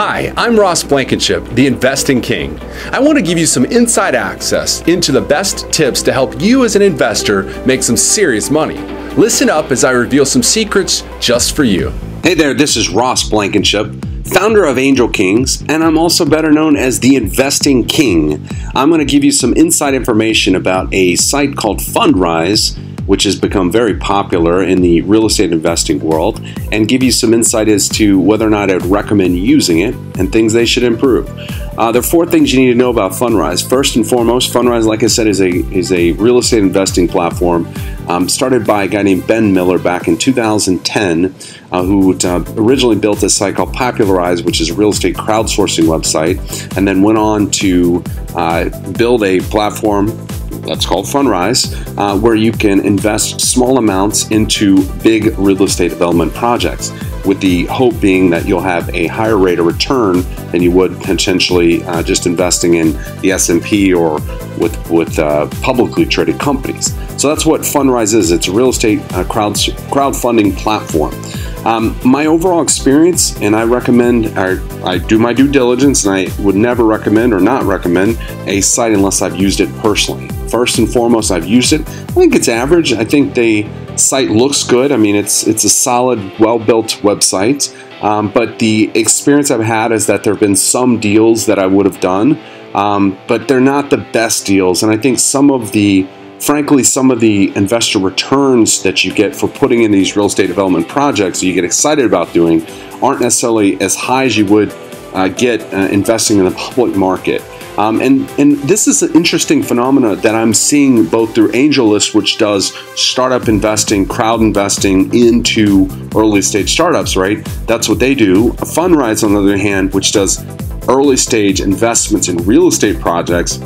Hi, I'm Ross Blankenship, the Investing King. I want to give you some inside access into the best tips to help you as an investor make some serious money. Listen up as I reveal some secrets just for you. Hey there, this is Ross Blankenship, founder of Angel Kings, and I'm also better known as the Investing King. I'm going to give you some inside information about a site called Fundrise which has become very popular in the real estate investing world, and give you some insight as to whether or not I'd recommend using it and things they should improve. Uh, there are four things you need to know about Fundrise. First and foremost, Fundrise, like I said, is a is a real estate investing platform um, started by a guy named Ben Miller back in 2010, uh, who uh, originally built a site called Popularise, which is a real estate crowdsourcing website, and then went on to uh, build a platform that's called Fundrise, uh, where you can invest small amounts into big real estate development projects, with the hope being that you'll have a higher rate of return than you would potentially uh, just investing in the S&P or with with uh, publicly traded companies. So that's what Fundrise is. It's a real estate uh, crowd crowdfunding platform. Um, my overall experience, and I recommend, I, I do my due diligence, and I would never recommend or not recommend a site unless I've used it personally. First and foremost, I've used it. I think it's average. I think the site looks good. I mean, it's it's a solid, well-built website. Um, but the experience I've had is that there have been some deals that I would have done, um, but they're not the best deals. And I think some of the frankly, some of the investor returns that you get for putting in these real estate development projects that you get excited about doing aren't necessarily as high as you would uh, get uh, investing in the public market. Um, and, and this is an interesting phenomena that I'm seeing both through AngelList, which does startup investing, crowd investing into early stage startups, right? That's what they do. Fundrise, on the other hand, which does early stage investments in real estate projects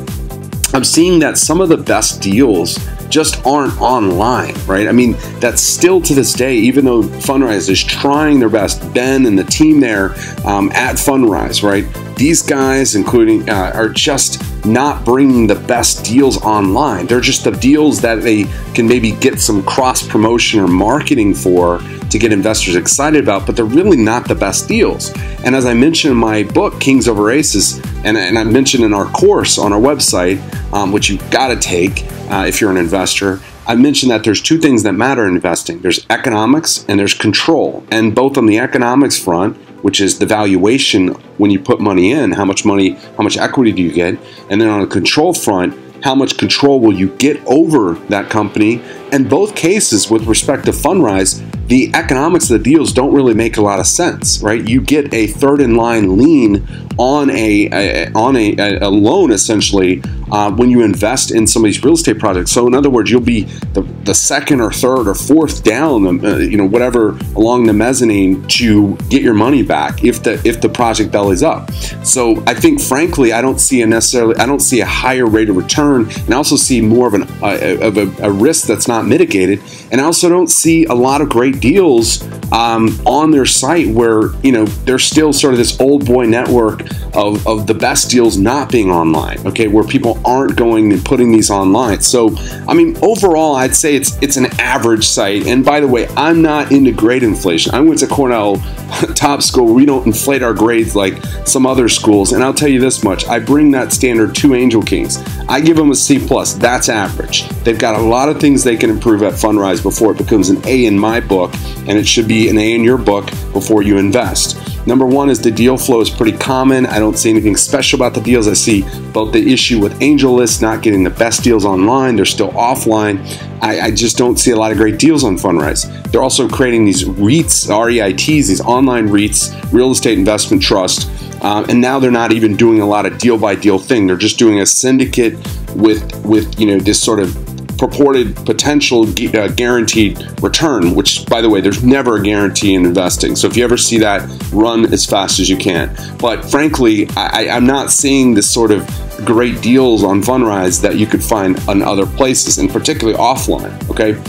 I'm seeing that some of the best deals just aren't online, right? I mean, that's still to this day, even though Fundrise is trying their best, Ben and the team there um, at Fundrise, right? These guys, including, uh, are just not bringing the best deals online. They're just the deals that they can maybe get some cross promotion or marketing for to get investors excited about, but they're really not the best deals. And as I mentioned in my book, Kings Over Aces, and, and I mentioned in our course on our website, um, which you've got to take uh, if you're an investor, I mentioned that there's two things that matter in investing there's economics and there's control. And both on the economics front, which is the valuation when you put money in, how much money, how much equity do you get? And then on the control front, how much control will you get over that company? In both cases, with respect to Fundrise, the economics of the deals don't really make a lot of sense, right? You get a third in line lien on a, a on a, a, loan essentially uh, when you invest in some of these real estate projects. So in other words, you'll be the, the second or third or fourth down, um, uh, you know, whatever along the mezzanine to get your money back if the if the project bellies up. So I think frankly, I don't see a necessarily I don't see a higher rate of return, and I also see more of an uh, of a, a risk that's not mitigated, and I also don't see a lot of great deals um, on their site where you know there's still sort of this old boy network of, of the best deals not being online okay where people aren't going and putting these online. So i mean overall i'd say it's it's an average site. And by the way i'm not into great inflation. I went to cornell top school we don't inflate our grades like some other schools. And i'll tell you this much i bring that standard to angel kings. I give them a c plus. That's average. They've got a lot of things they can improve at fundrise before it becomes an a in my book and it should be an A in your book before you invest. Number one is the deal flow is pretty common. I don't see anything special about the deals. I see both the issue with AngelList not getting the best deals online, they're still offline. I, I just don't see a lot of great deals on Fundrise. They're also creating these REITs, REITs, these online REITs, real estate investment trust. Um, and now they're not even doing a lot of deal by deal thing. They're just doing a syndicate with with you know this sort of purported potential uh, guaranteed return, which, by the way, there's never a guarantee in investing. So if you ever see that, run as fast as you can. But frankly, I, I'm not seeing this sort of great deals on Fundrise that you could find on other places, and particularly offline. Okay.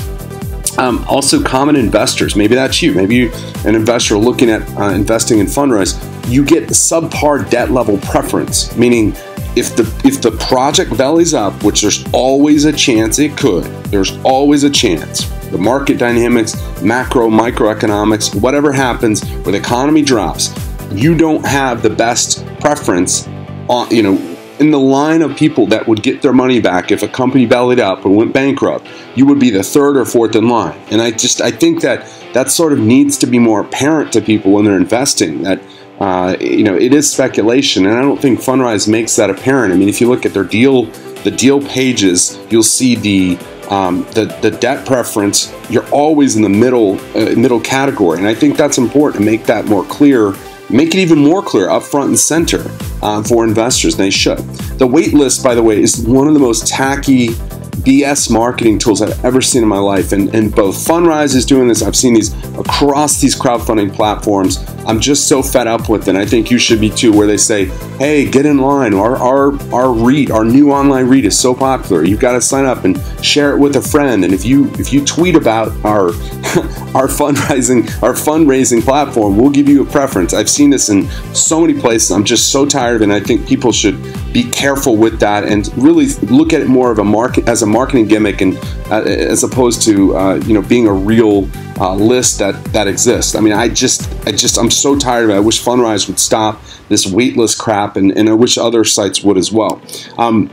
Um, also, common investors. Maybe that's you. Maybe you, an investor looking at uh, investing in Fundrise. You get subpar debt level preference, meaning if the if the project bellies up, which there's always a chance it could, there's always a chance. The market dynamics, macro, microeconomics, whatever happens, where the economy drops, you don't have the best preference on, you know, in the line of people that would get their money back if a company bellied up or went bankrupt, you would be the third or fourth in line. And I just I think that that sort of needs to be more apparent to people when they're investing. That uh, you know it is speculation, and I don't think Fundrise makes that apparent. I mean, if you look at their deal, the deal pages, you'll see the um, the the debt preference. You're always in the middle uh, middle category, and I think that's important to make that more clear make it even more clear up front and center uh, for investors. They should. The wait list, by the way, is one of the most tacky BS marketing tools I've ever seen in my life. And, and both Fundrise is doing this. I've seen these across these crowdfunding platforms. I'm just so fed up with it. And I think you should be too, where they say, hey, get in line. Our, our, our REIT, our new online REIT is so popular. You've got to sign up and share it with a friend. And if you if you tweet about our our fundraising, our fundraising platform, we'll give you a preference. I've seen this in so many places. I'm just so tired of it. And I think people should be careful with that and really look at it more of a market as a marketing gimmick and uh, as opposed to uh, you know being a real uh, list that that exists. I mean, I just I just I'm so tired of it. I wish Fundrise would stop this waitlist crap, and, and I wish other sites would as well. Um,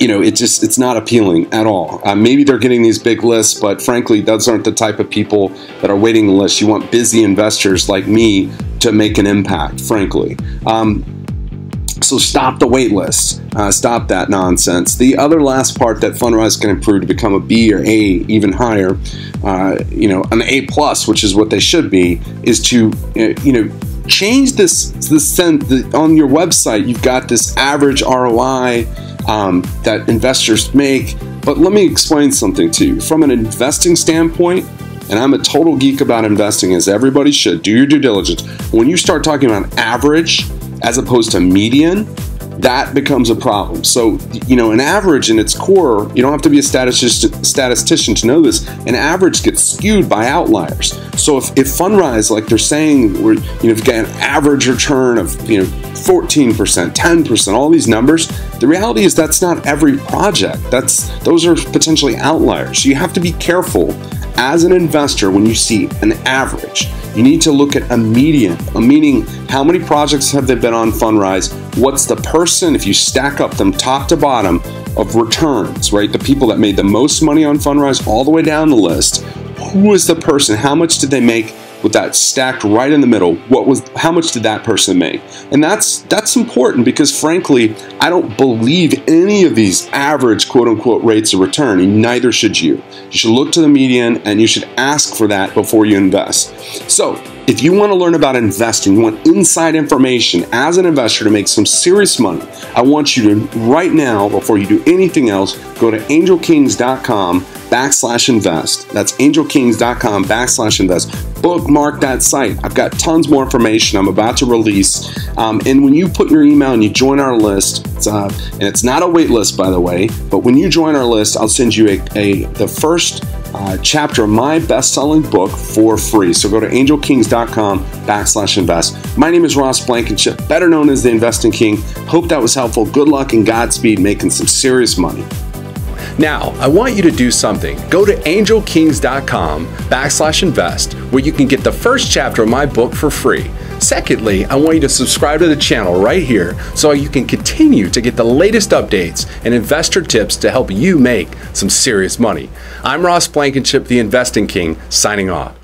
you know, it just it's not appealing at all. Uh, maybe they're getting these big lists, but frankly, those aren't the type of people that are waiting the list. You want busy investors like me to make an impact. Frankly. Um, so stop the wait list. Uh, stop that nonsense. The other last part that Fundrise can improve to become a B or A, even higher, uh, you know, an A plus, which is what they should be, is to uh, you know change this this the, on your website. You've got this average ROI um, that investors make. But let me explain something to you from an investing standpoint. And I'm a total geek about investing, as everybody should. Do your due diligence. When you start talking about average, as opposed to median, that becomes a problem. So, you know, an average in its core, you don't have to be a statistician to know this, an average gets skewed by outliers. So if, if Fundrise, like they're saying, we're, you know, if you get an average return of, you know, 14%, 10%, all these numbers, the reality is that's not every project. That's those are potentially outliers. So you have to be careful as an investor when you see an average you need to look at a median, a meaning how many projects have they been on Fundrise? What's the person, if you stack up them top to bottom, of returns, right? The people that made the most money on Fundrise all the way down the list. Who is the person? How much did they make with that stacked right in the middle, what was how much did that person make? And that's that's important because frankly, I don't believe any of these average quote unquote rates of return, and neither should you. You should look to the median and you should ask for that before you invest. So if you want to learn about investing, you want inside information as an investor to make some serious money, I want you to right now, before you do anything else, go to angelkings.com backslash invest. That's angelkings.com backslash invest. Bookmark that site. I've got tons more information I'm about to release. Um, and when you put your email and you join our list, it's, uh, and it's not a wait list, by the way, but when you join our list, I'll send you a, a the first uh, chapter of my best-selling book for free. So go to angelkings.com backslash invest. My name is Ross Blankenship, better known as the Investing King. Hope that was helpful. Good luck and Godspeed making some serious money. Now, I want you to do something. Go to angelkings.com backslash invest where you can get the first chapter of my book for free. Secondly, I want you to subscribe to the channel right here so you can continue to get the latest updates and investor tips to help you make some serious money. I'm Ross Blankenship, the Investing King, signing off.